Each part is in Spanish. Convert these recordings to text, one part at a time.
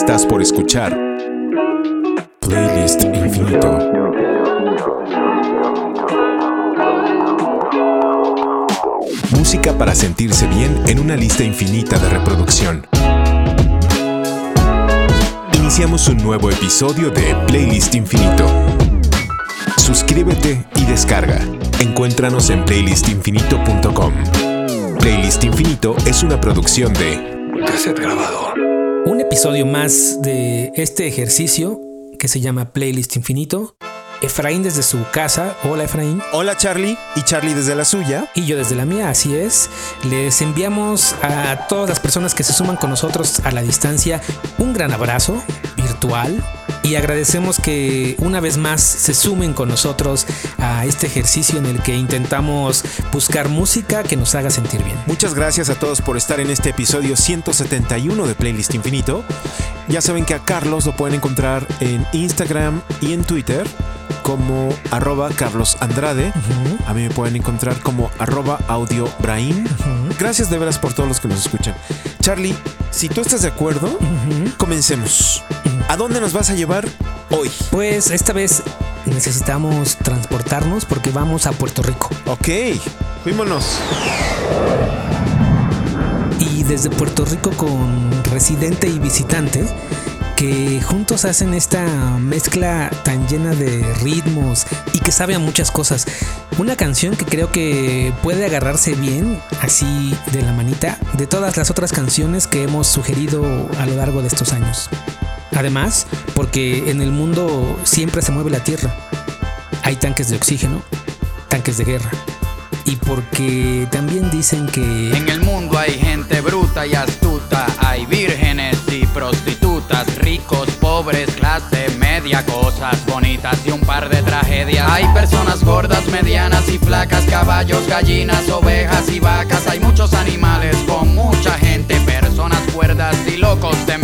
Estás por escuchar Playlist Infinito. Música para sentirse bien en una lista infinita de reproducción. Iniciamos un nuevo episodio de Playlist Infinito. Suscríbete y descarga. Encuéntranos en playlistinfinito.com. Playlist Infinito es una producción de Cassette Grabador. Episodio más de este ejercicio que se llama Playlist Infinito. Efraín desde su casa. Hola Efraín. Hola Charlie y Charlie desde la suya. Y yo desde la mía, así es. Les enviamos a todas las personas que se suman con nosotros a la distancia un gran abrazo virtual y agradecemos que una vez más se sumen con nosotros a este ejercicio en el que intentamos buscar música que nos haga sentir bien. Muchas gracias a todos por estar en este episodio 171 de Playlist Infinito. Ya saben que a Carlos lo pueden encontrar en Instagram y en Twitter como arroba Carlos Andrade. A mí me pueden encontrar como arroba audio Brahim. Gracias de veras por todos los que nos escuchan. Charlie, si tú estás de acuerdo, comencemos. ¿A dónde nos vas a llevar hoy? Pues esta vez necesitamos transportarnos porque vamos a Puerto Rico. Ok, fuímonos. Y desde Puerto Rico con residente y visitante que juntos hacen esta mezcla tan llena de ritmos y que sabe a muchas cosas. Una canción que creo que puede agarrarse bien, así de la manita, de todas las otras canciones que hemos sugerido a lo largo de estos años. Además, porque en el mundo siempre se mueve la tierra. Hay tanques de oxígeno, tanques de guerra. Y porque también dicen que... En el mundo hay gente bruta y astuta, hay vírgenes y prostitutas, ricos, pobres, clase media, cosas bonitas y un par de tragedias. Hay personas gordas, medianas y flacas, caballos, gallinas, ovejas y vacas. Hay muchos animales con mucha gente, personas cuerdas y locos de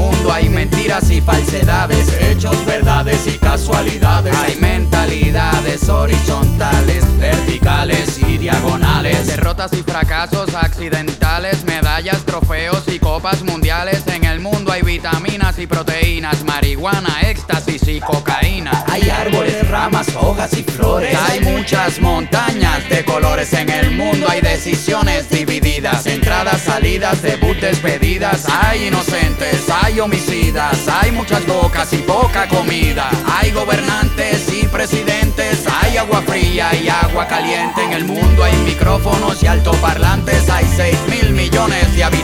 mundo hay mentiras y falsedades, hechos, verdades y casualidades. Hay mentalidades horizontales, verticales y diagonales. Derrotas y fracasos accidentales, medallas, trofeos y copas mundiales. En el mundo hay vitaminas y proteínas, marihuana, éxtasis y cocaína. Hay árboles, ramas, Hay muchas montañas de colores en el mundo. Hay decisiones divididas, entradas, salidas, debut, despedidas. Hay inocentes, hay homicidas. Hay muchas bocas y poca comida. Hay gobernantes y presidentes. Hay agua fría y agua caliente. En el mundo hay micrófonos y altoparlantes. Hay 6 mil millones de habitantes.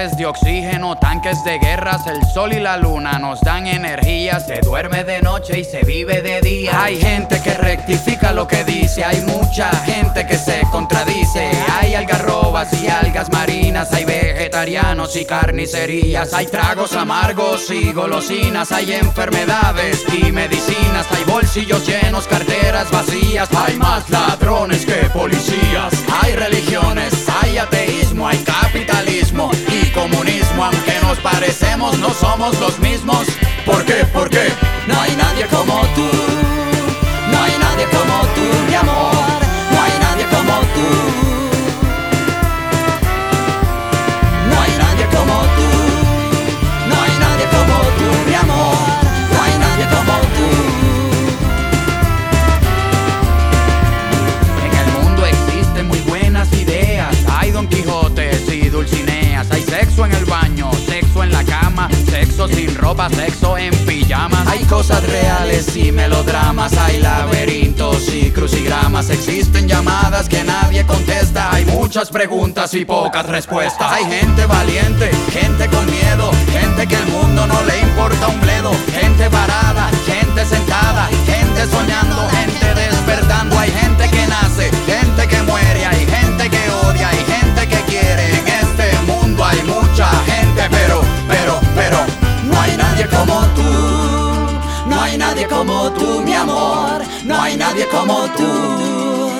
Tanques de oxígeno, tanques de guerras. El sol y la luna nos dan energía. Se duerme de noche y se vive de día. Hay gente que rectifica lo que dice. Hay mucha gente que se contradice. Hay algarrobas y algas marinas. Hay vegetarianos y carnicerías. Hay tragos amargos y golosinas. Hay enfermedades y medicinas. Hay bolsillos llenos, carteras vacías. Hay más ladrones que policías. Hay religiones, hay ateísmo, hay capitalismo parecemos, no somos los mismos. ¿Por qué? ¿Por qué? No hay nadie como tú. Sin ropa, sexo en pijamas. Hay cosas reales y melodramas. Hay laberintos y crucigramas. Existen llamadas que nadie contesta. Hay muchas preguntas y pocas respuestas. Hay gente valiente, gente con miedo, gente que el mundo no le importa un bledo. Gente parada, gente sentada, gente soñando, gente despertando. Hay gente que nace, gente que muere, hay gente que odia, nadie como tú.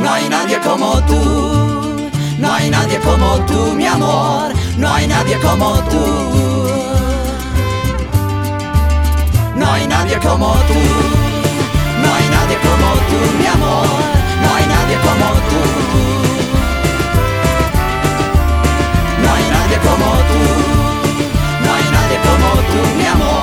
No hay nadie como tú, no hay nadie como tú, mi amor, no hay nadie como tú. No hay nadie como tú, no hay nadie como tú, mi amor, no hay nadie como tú. No hay nadie como tú como tú, mi amor,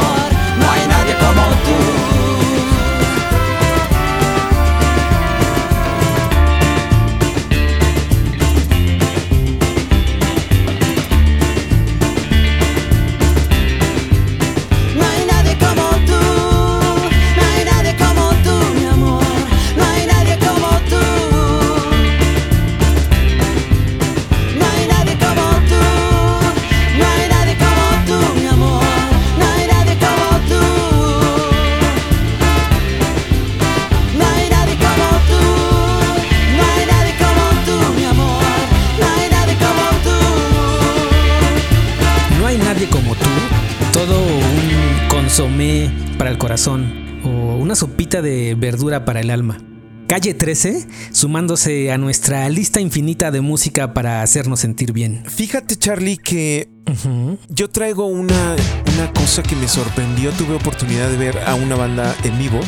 corazón o una sopita de verdura para el alma. Calle 13, sumándose a nuestra lista infinita de música para hacernos sentir bien. Fíjate, Charlie, que yo traigo una, una cosa que me sorprendió. Tuve oportunidad de ver a una banda en vivo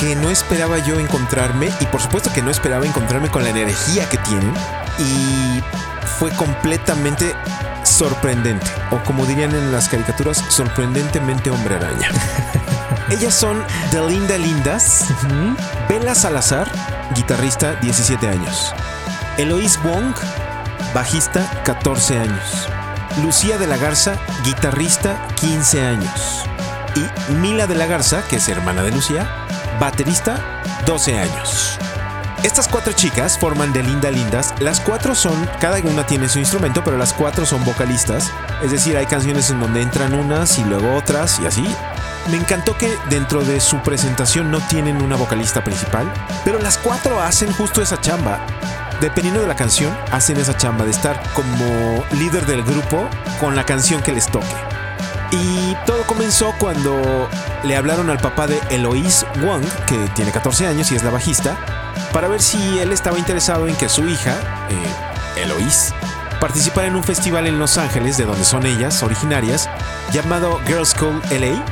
que no esperaba yo encontrarme y por supuesto que no esperaba encontrarme con la energía que tienen y fue completamente sorprendente, o como dirían en las caricaturas, sorprendentemente hombre araña. Ellas son The Linda Lindas, Bella Salazar, guitarrista, 17 años. Eloise Wong, bajista, 14 años. Lucía de la Garza, guitarrista, 15 años. Y Mila de la Garza, que es hermana de Lucía, baterista, 12 años. Estas cuatro chicas forman de Linda Lindas. Las cuatro son, cada una tiene su instrumento, pero las cuatro son vocalistas. Es decir, hay canciones en donde entran unas y luego otras y así. Me encantó que dentro de su presentación no tienen una vocalista principal, pero las cuatro hacen justo esa chamba. Dependiendo de la canción, hacen esa chamba de estar como líder del grupo con la canción que les toque. Y todo comenzó cuando le hablaron al papá de Eloise Wong, que tiene 14 años y es la bajista, para ver si él estaba interesado en que su hija, eh, participara en un festival en Los Ángeles, de donde son ellas originarias, llamado Girls School LA.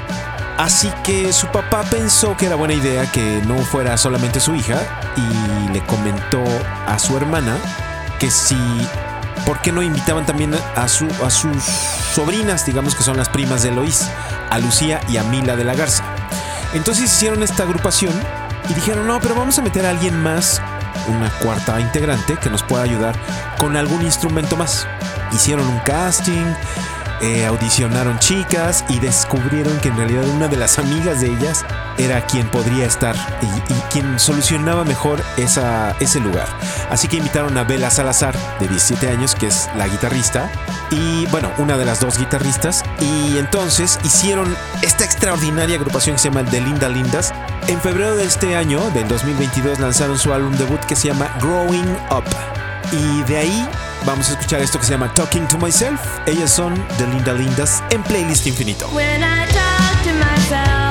Así que su papá pensó que era buena idea que no fuera solamente su hija y le comentó a su hermana que si, ¿por qué no invitaban también a, a sus sobrinas, digamos que son las primas de Eloise, a Lucía y a Mila de la Garza? Entonces hicieron esta agrupación y dijeron, no, pero vamos a meter a alguien más, una cuarta integrante que nos pueda ayudar con algún instrumento más. Hicieron un casting, eh, audicionaron chicas y descubrieron que en realidad una de las amigas de ellas era quien podría estar y, quien solucionaba mejor esa, ese lugar. Así que invitaron a Bella Salazar, de 17 años, que es la guitarrista, y bueno, una de las dos guitarristas, y entonces hicieron esta extraordinaria agrupación que se llama The Linda Lindas. En febrero de este año, del 2022, lanzaron su álbum debut que se llama Growing Up. Y de ahí vamos a escuchar esto que se llama Talking to Myself. Ellas son The Linda Lindas en Playlist Infinito. I'm talking to myself.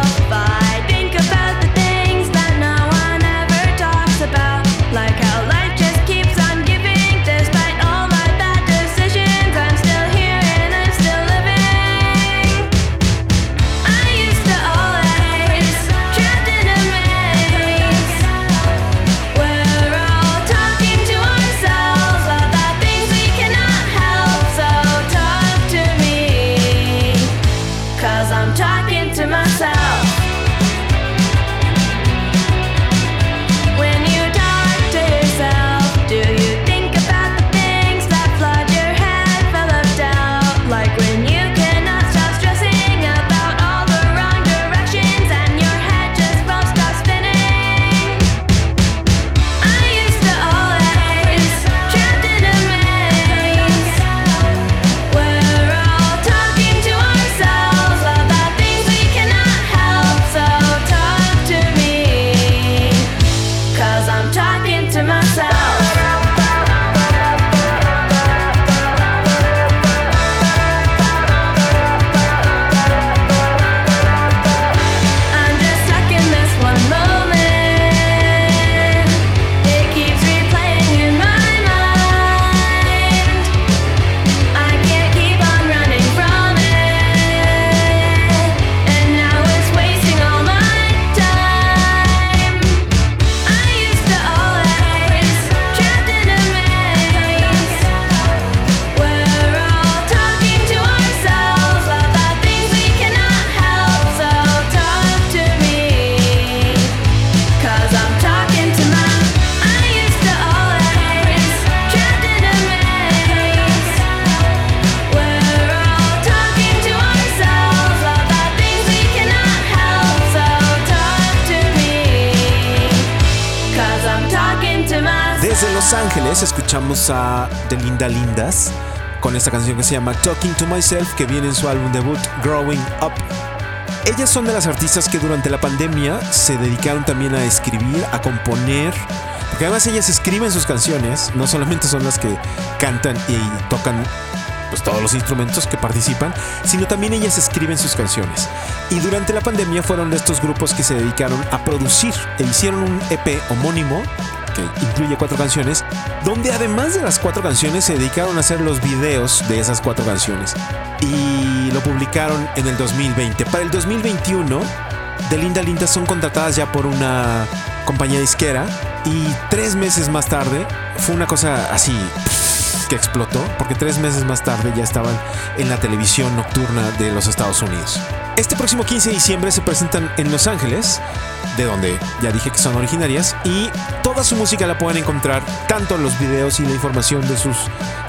Ángeles escuchamos a The Linda Lindas con esta canción que se llama Talking to Myself que viene en su álbum debut Growing Up. Ellas son de las artistas que durante la pandemia se dedicaron también a escribir, a componer, porque además ellas escriben sus canciones, no solamente son las que cantan y tocan pues, todos los instrumentos que participan, sino también ellas escriben sus canciones. Y durante la pandemia fueron de estos grupos que se dedicaron a producir e hicieron un EP homónimo que incluye cuatro canciones, donde además de las cuatro canciones se dedicaron a hacer los videos de esas cuatro canciones. Y lo publicaron en el 2020. Para el 2021, de Linda Linda son contratadas ya por una compañía disquera y tres meses más tarde fue una cosa así explotó, porque tres meses más tarde ya estaban en la televisión nocturna de los Estados Unidos. Este próximo 15 de diciembre se presentan en Los Ángeles, de donde ya dije que son originarias, y toda su música la pueden encontrar, tanto los videos y la información de sus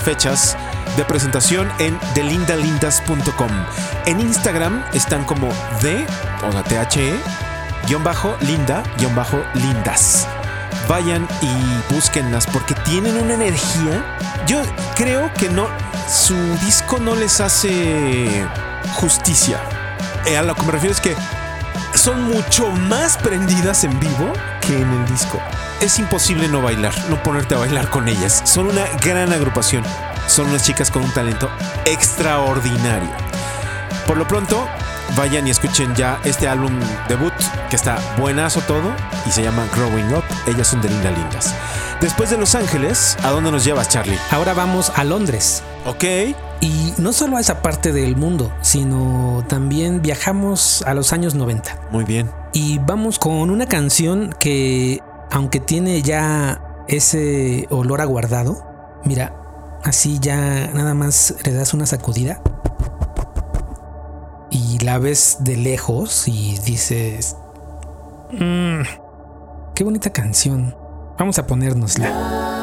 fechas de presentación en delindalindas.com. En Instagram están como de, o sea, THE, guion bajo, linda, guion bajo, lindas vayan y búsquenlas porque tienen una energía. Yo creo que no, su disco no les hace justicia. Eh, a lo que me refiero es que son mucho más prendidas en vivo que en el disco. Es imposible no bailar, no ponerte a bailar con ellas. Son una gran agrupación. Son unas chicas con un talento extraordinario. Por lo pronto, vayan y escuchen ya este álbum debut que está buenazo todo y se llama Growing Up. Ellas son de Linda Lindas. Después de Los Ángeles, ¿a dónde nos llevas, Charlie? Ahora vamos a Londres. Ok. Y no solo a esa parte del mundo, sino también viajamos a los años 90. Muy bien. Y vamos con una canción que, aunque tiene ya ese olor aguardado, mira, así ya nada más le das una sacudida la ves de lejos y dices, mmm, qué bonita canción. Vamos a ponérnosla.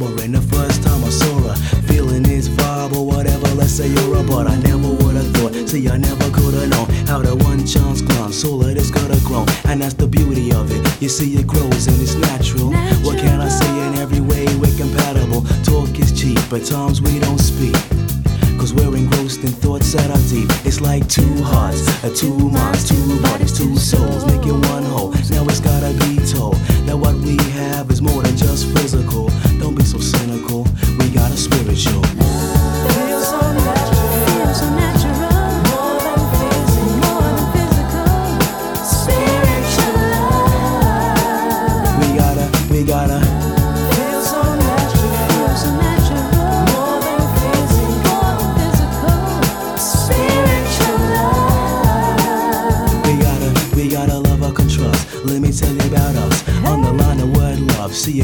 harbor. And the first time I saw her, feeling this vibe or whatever, let's say you're a but I never would've thought. See, I never could've known how the one chance clown soul of gonna grow. And that's the beauty of it. You see, it grows and it's natural. natural. What can I say? In every way, we're compatible. Talk is cheap, but times we don't speak. Cause we're engrossed in thoughts that are deep. It's like two hearts, a two minds, two bodies, two souls, making one whole. Now it's gotta be told that what we have is more than just physical spiritual.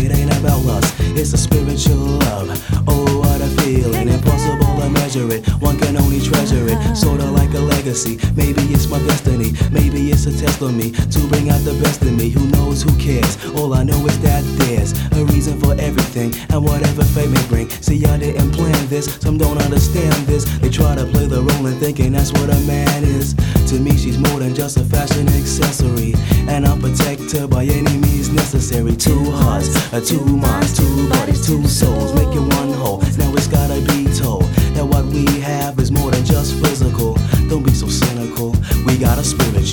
it ain't about us, it's a spiritual love. Oh, what a feeling, impossible to measure it. One can only treasure it, sorta like a legacy. Maybe it's my destiny, maybe it's a test on me to bring out the best in me. Who knows, who cares? All I know is that there's a reason for everything and whatever fate may bring. See, I didn't plan this, some don't understand this. They try to play the role and thinking that's what a man is. To me, she's more than just a fashion accessory, and I'll protect her by any means necessary. Two hearts, a two minds, two bodies, two souls, making one whole. Now it's gotta be told that what we have is more than just physical. Don't be so cynical. We got a spiritual.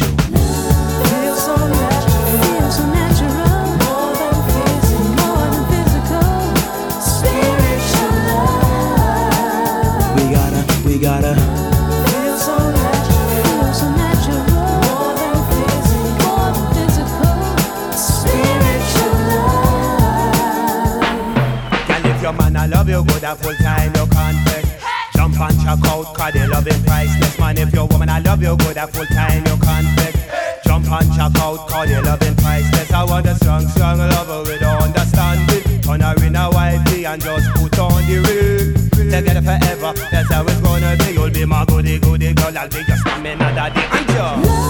I love you good at full time, no conflict. Jump and check out, cause they love it priceless. Man, if you're woman, I love you good at full time, no conflict. Jump and check out, cause they love it priceless. I want a strong, strong lover with understanding. Turn her in a wifey and just put on the ring. Together forever, that's how it's gonna be. You'll be my goody, goody girl, I'll be your stamina daddy and you.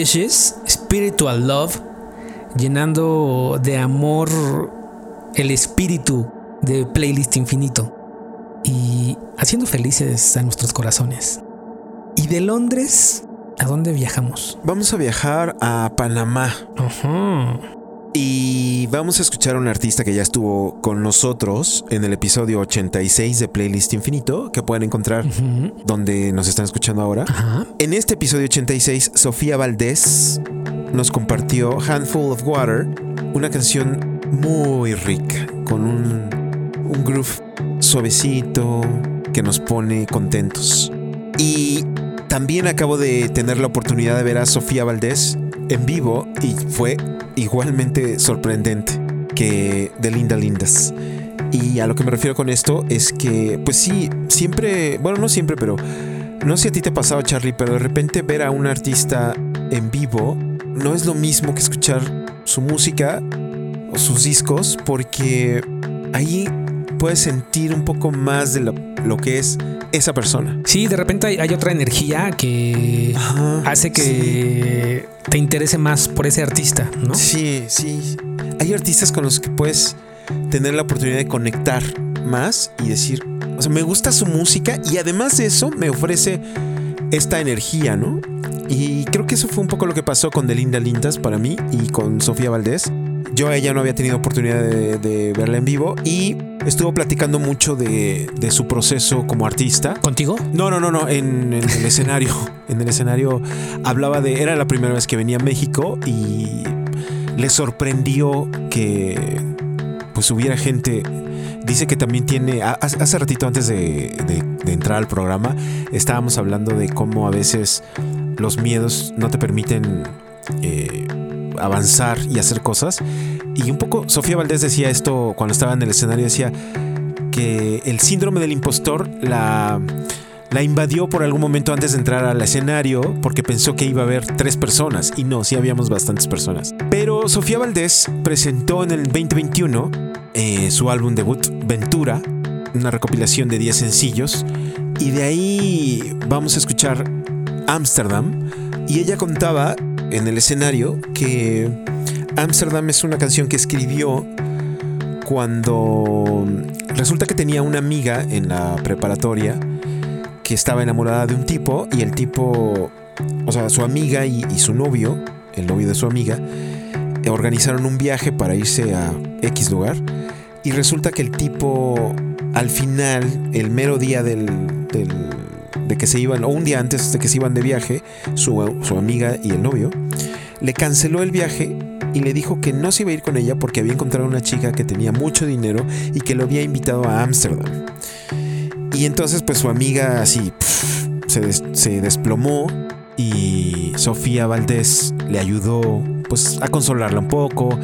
Species, Spiritual Love, llenando de amor el espíritu de Playlist Infinito y haciendo felices a nuestros corazones. ¿Y de Londres a dónde viajamos? Vamos a viajar a Panamá Ajá. Y vamos a escuchar a un artista que ya estuvo con nosotros en el episodio 86 de Playlist Infinito, que pueden encontrar donde nos están escuchando ahora. En este episodio 86, Sofía Valdés nos compartió Handful of Water, una canción muy rica, con un, un groove suavecito que nos pone contentos. Y también acabo de tener la oportunidad de ver a Sofía Valdés en vivo y fue igualmente sorprendente que de Linda Lindas. Y a lo que me refiero con esto es que, pues sí, siempre, bueno, no siempre, pero no sé a ti te ha pasado, Charlie, pero de repente ver a un artista en vivo no es lo mismo que escuchar su música o sus discos, porque ahí puedes sentir un poco más de lo, lo que es esa persona. Sí, de repente hay, hay otra energía que Ajá, hace que te interese más por ese artista, ¿no? Sí, sí. Hay artistas con los que puedes tener la oportunidad de conectar más y decir, o sea, me gusta su música y además de eso me ofrece esta energía, ¿no? Y creo que eso fue un poco lo que pasó con Delinda Lindas para mí y con Sofía Valdés. Yo a ella no había tenido oportunidad de, de verla en vivo y estuvo platicando mucho de, de su proceso como artista. ¿Contigo? No, no, no, no, en, en el escenario. En el escenario hablaba de. Era la primera vez que venía a México y le sorprendió que pues hubiera gente. Dice que también tiene. ha- Hace hace ratito antes de, de- de entrar al programa, estábamos hablando de cómo a veces los miedos no te permiten eh, avanzar y hacer cosas. Y un poco Sofía Valdés decía esto cuando estaba en el escenario, decía que el síndrome del impostor la, la invadió por algún momento antes de entrar al escenario porque pensó que iba a haber tres personas y no, sí habíamos bastantes personas. Pero Sofía Valdés presentó en el 2021 eh, su álbum debut Ventura, una recopilación de 10 sencillos y de ahí vamos a escuchar Amsterdam y ella contaba en el escenario que Amsterdam es una canción que escribió cuando resulta que tenía una amiga en la preparatoria que estaba enamorada de un tipo y el tipo o sea, su amiga y, su novio, el novio de su amiga, organizaron un viaje para irse a X lugar. Y resulta que el tipo, al final, el mero día del- de que se iban, o un día antes de que se iban de viaje, su, su amiga y el novio, le canceló el viaje y le dijo que no se iba a ir con ella porque había encontrado una chica que tenía mucho dinero y que lo había invitado a Ámsterdam. Y entonces pues su amiga así se, se desplomó y Sofía Valdés le ayudó pues a consolarla un poco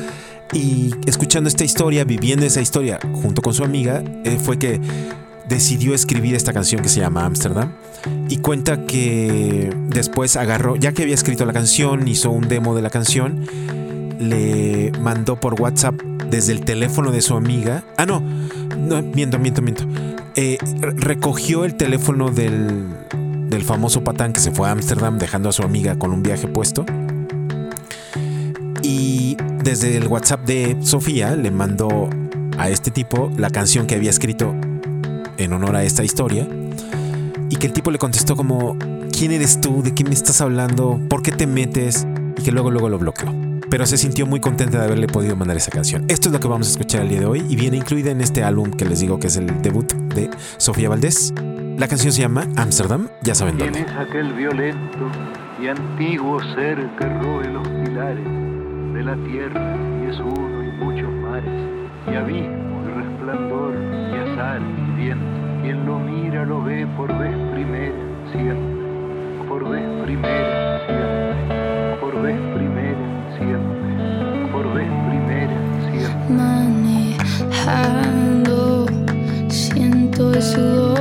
y escuchando esta historia, viviendo esa historia junto con su amiga, eh, fue que decidió escribir esta canción que se llama Ámsterdam y cuenta que después agarró, ya que había escrito la canción, hizo un demo de la canción, le mandó por WhatsApp desde el teléfono de su amiga. Ah, no, no miento, miento, miento. Eh, re- recogió el teléfono del, del famoso patán que se fue a Ámsterdam dejando a su amiga con un viaje puesto. Y desde el WhatsApp de Sofía le mandó a este tipo la canción que había escrito en honor a esta historia. Y que el tipo le contestó como, ¿quién eres tú? ¿De qué me estás hablando? ¿Por qué te metes? Y que luego, luego lo bloqueó. Pero se sintió muy contenta de haberle podido mandar esa canción. Esto es lo que vamos a escuchar el día de hoy y viene incluida en este álbum que les digo que es el debut de Sofía Valdés. La canción se llama Amsterdam, ya saben ¿Quién dónde. es aquel violento y antiguo ser que roe los pilares de la tierra y es uno y muchos mares y abismo y resplandor y azar y viento? Quien lo mira lo ve por vez primera siempre, por vez primera siempre, por vez primera siempre, por vez primera siempre. manejando. Siento el sudor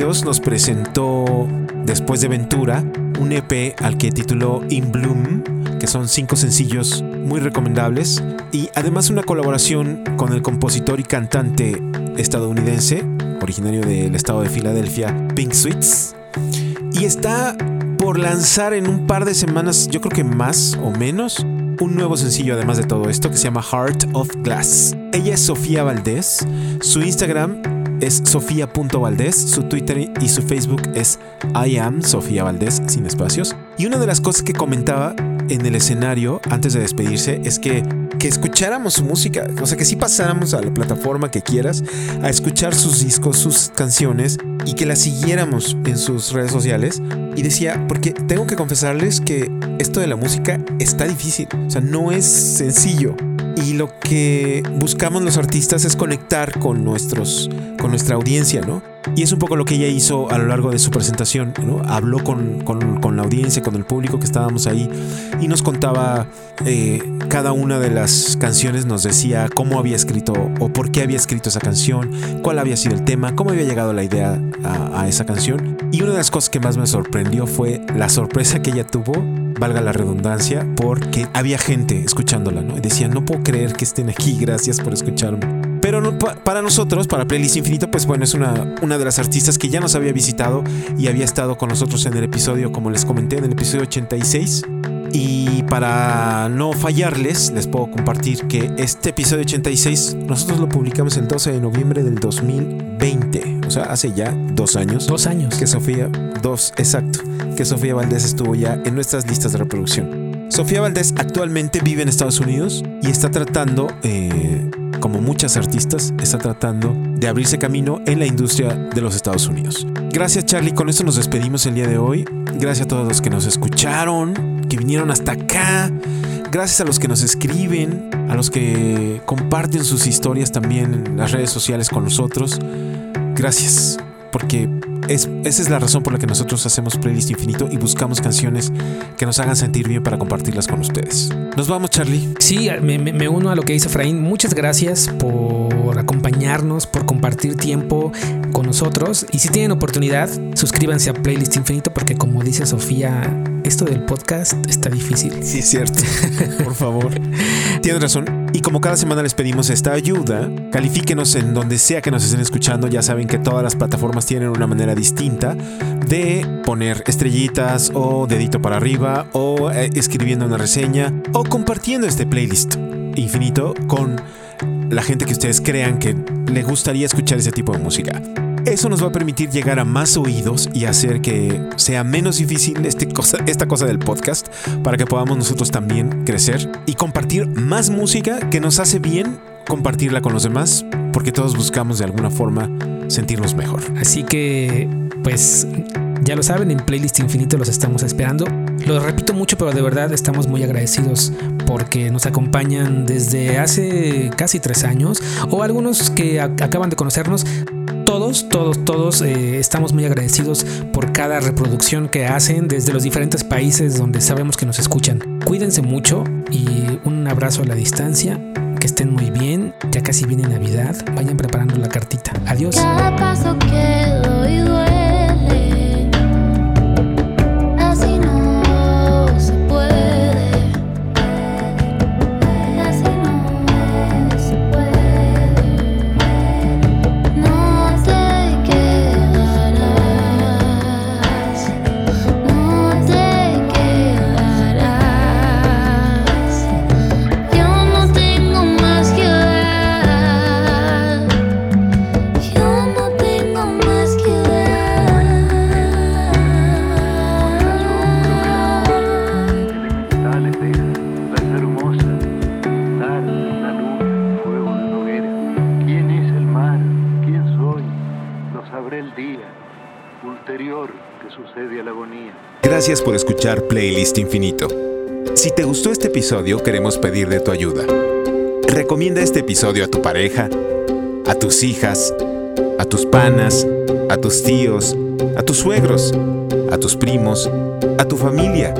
2022 nos presentó, después de Ventura, un EP al que tituló In Bloom, que son cinco sencillos muy recomendables, y además una colaboración con el compositor y cantante estadounidense, originario del estado de Filadelfia, Pink Sweets. Y está por lanzar en un par de semanas, yo creo que más o menos, un nuevo sencillo además de todo esto que se llama Heart of Glass. Ella es Sofía Valdés, su Instagram es sofía.valdés, su Twitter y su Facebook es I am Sofía Valdés sin espacios. Y una de las cosas que comentaba en el escenario antes de despedirse es que, que escucháramos su música, o sea, que sí pasáramos a la plataforma que quieras a escuchar sus discos, sus canciones y que las siguiéramos en sus redes sociales. Y decía, porque tengo que confesarles que esto de la música está difícil, o sea, no es sencillo. Y lo que buscamos los artistas es conectar con nuestros, con nuestra audiencia, ¿no? Y es un poco lo que ella hizo a lo largo de su presentación. Habló con, con- la audiencia, con el público que estábamos ahí y nos contaba eh, cada una de las canciones, nos decía cómo había escrito o por qué había escrito esa canción, cuál había sido el tema, cómo había llegado la idea a, a esa canción. Y una de las cosas que más me sorprendió fue la sorpresa que ella tuvo, valga la redundancia, porque había gente escuchándola, ¿no? Y decía, no puedo creer que estén aquí, gracias por escucharme. Pero no- pa- para nosotros, para Playlist Infinito, pues bueno, es una, una de las artistas que ya nos había visitado y había estado con nosotros en el episodio, como les comenté, en el episodio 86. Y para no fallarles, les puedo compartir que este episodio 86 nosotros lo publicamos el 12 de noviembre del 2020. O sea, hace ya dos años. Dos años. Que Sofía, dos, exacto, que Sofía Valdés estuvo ya en nuestras listas de reproducción. Sofía Valdés actualmente vive en Estados Unidos y está tratando, eh, como muchas artistas, está tratando de abrirse camino en la industria de los Estados Unidos. Gracias Charlie, con esto nos despedimos el día de hoy. Gracias a todos los que nos escucharon, que vinieron hasta acá. Gracias a los que nos escriben, a los que comparten sus historias también en las redes sociales con nosotros. Gracias, porque es, esa es la razón por la que nosotros hacemos Playlist Infinito y buscamos canciones que nos hagan sentir bien para compartirlas con ustedes. Nos vamos, Charlie. Sí, me, uno a lo que dice Efraín. Muchas gracias por acompañarnos, por compartir tiempo con nosotros. Y si tienen oportunidad, suscríbanse a Playlist Infinito porque como dice Sofía, esto del podcast está difícil. Sí, es cierto. Por favor. Tienes razón. Y como cada semana les pedimos esta ayuda, califíquenos en donde sea que nos estén escuchando. Ya saben que todas las plataformas tienen una manera distinta de poner estrellitas o dedito para arriba o eh, escribiendo una reseña o compartiendo este playlist infinito con la gente que ustedes crean que le gustaría escuchar ese tipo de música. Eso nos va a permitir llegar a más oídos y hacer que sea menos difícil este esta cosa del podcast para que podamos nosotros también crecer y compartir más música que nos hace bien compartirla con los demás porque todos buscamos de alguna forma sentirnos mejor. Así que, pues, ya lo saben, en Playlist Infinito los estamos esperando. Lo repito mucho, pero de verdad estamos muy agradecidos porque nos acompañan desde hace casi tres años o algunos que acaban de conocernos. Todos, todos, todos eh, estamos muy agradecidos por cada reproducción que hacen desde los diferentes países donde sabemos que nos escuchan. Cuídense mucho y un abrazo a la distancia. Que estén muy bien. Ya casi viene Navidad. Vayan preparando la cartita. Adiós. Cada paso Gracias por escuchar Playlist Infinito. Si te gustó este episodio, queremos pedir de tu ayuda. Recomienda este episodio a tu pareja, a tus hijas, a tus panas, a tus tíos, a tus suegros, a tus primos, a tu familia,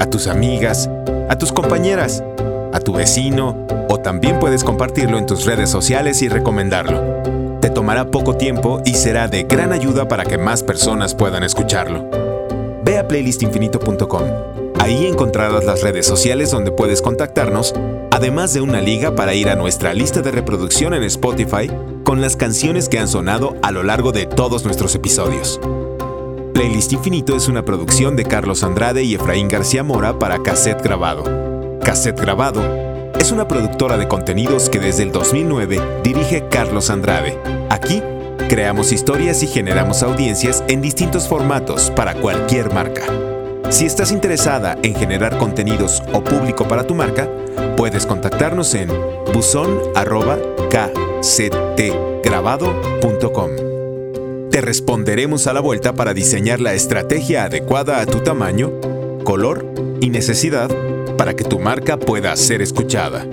a tus amigas, a tus compañeras, a tu vecino o también puedes compartirlo en tus redes sociales y recomendarlo. Te tomará poco tiempo y será de gran ayuda para que más personas puedan escucharlo. Ve a playlistinfinito.com. Ahí encontrarás las redes sociales donde puedes contactarnos, además de una liga para ir a nuestra lista de reproducción en Spotify con las canciones que han sonado a lo largo de todos nuestros episodios. Playlist Infinito es una producción de Carlos Andrade y Efraín García Mora para Cassette Grabado. Cassette Grabado es una productora de contenidos que desde el 2009 dirige Carlos Andrade. Aquí creamos historias y generamos audiencias en distintos formatos para cualquier marca. Si estás interesada en generar contenidos o público para tu marca, puedes contactarnos en buzón@kctgrabado.com. Te responderemos a la vuelta para diseñar la estrategia adecuada a tu tamaño, color y necesidad para que tu marca pueda ser escuchada.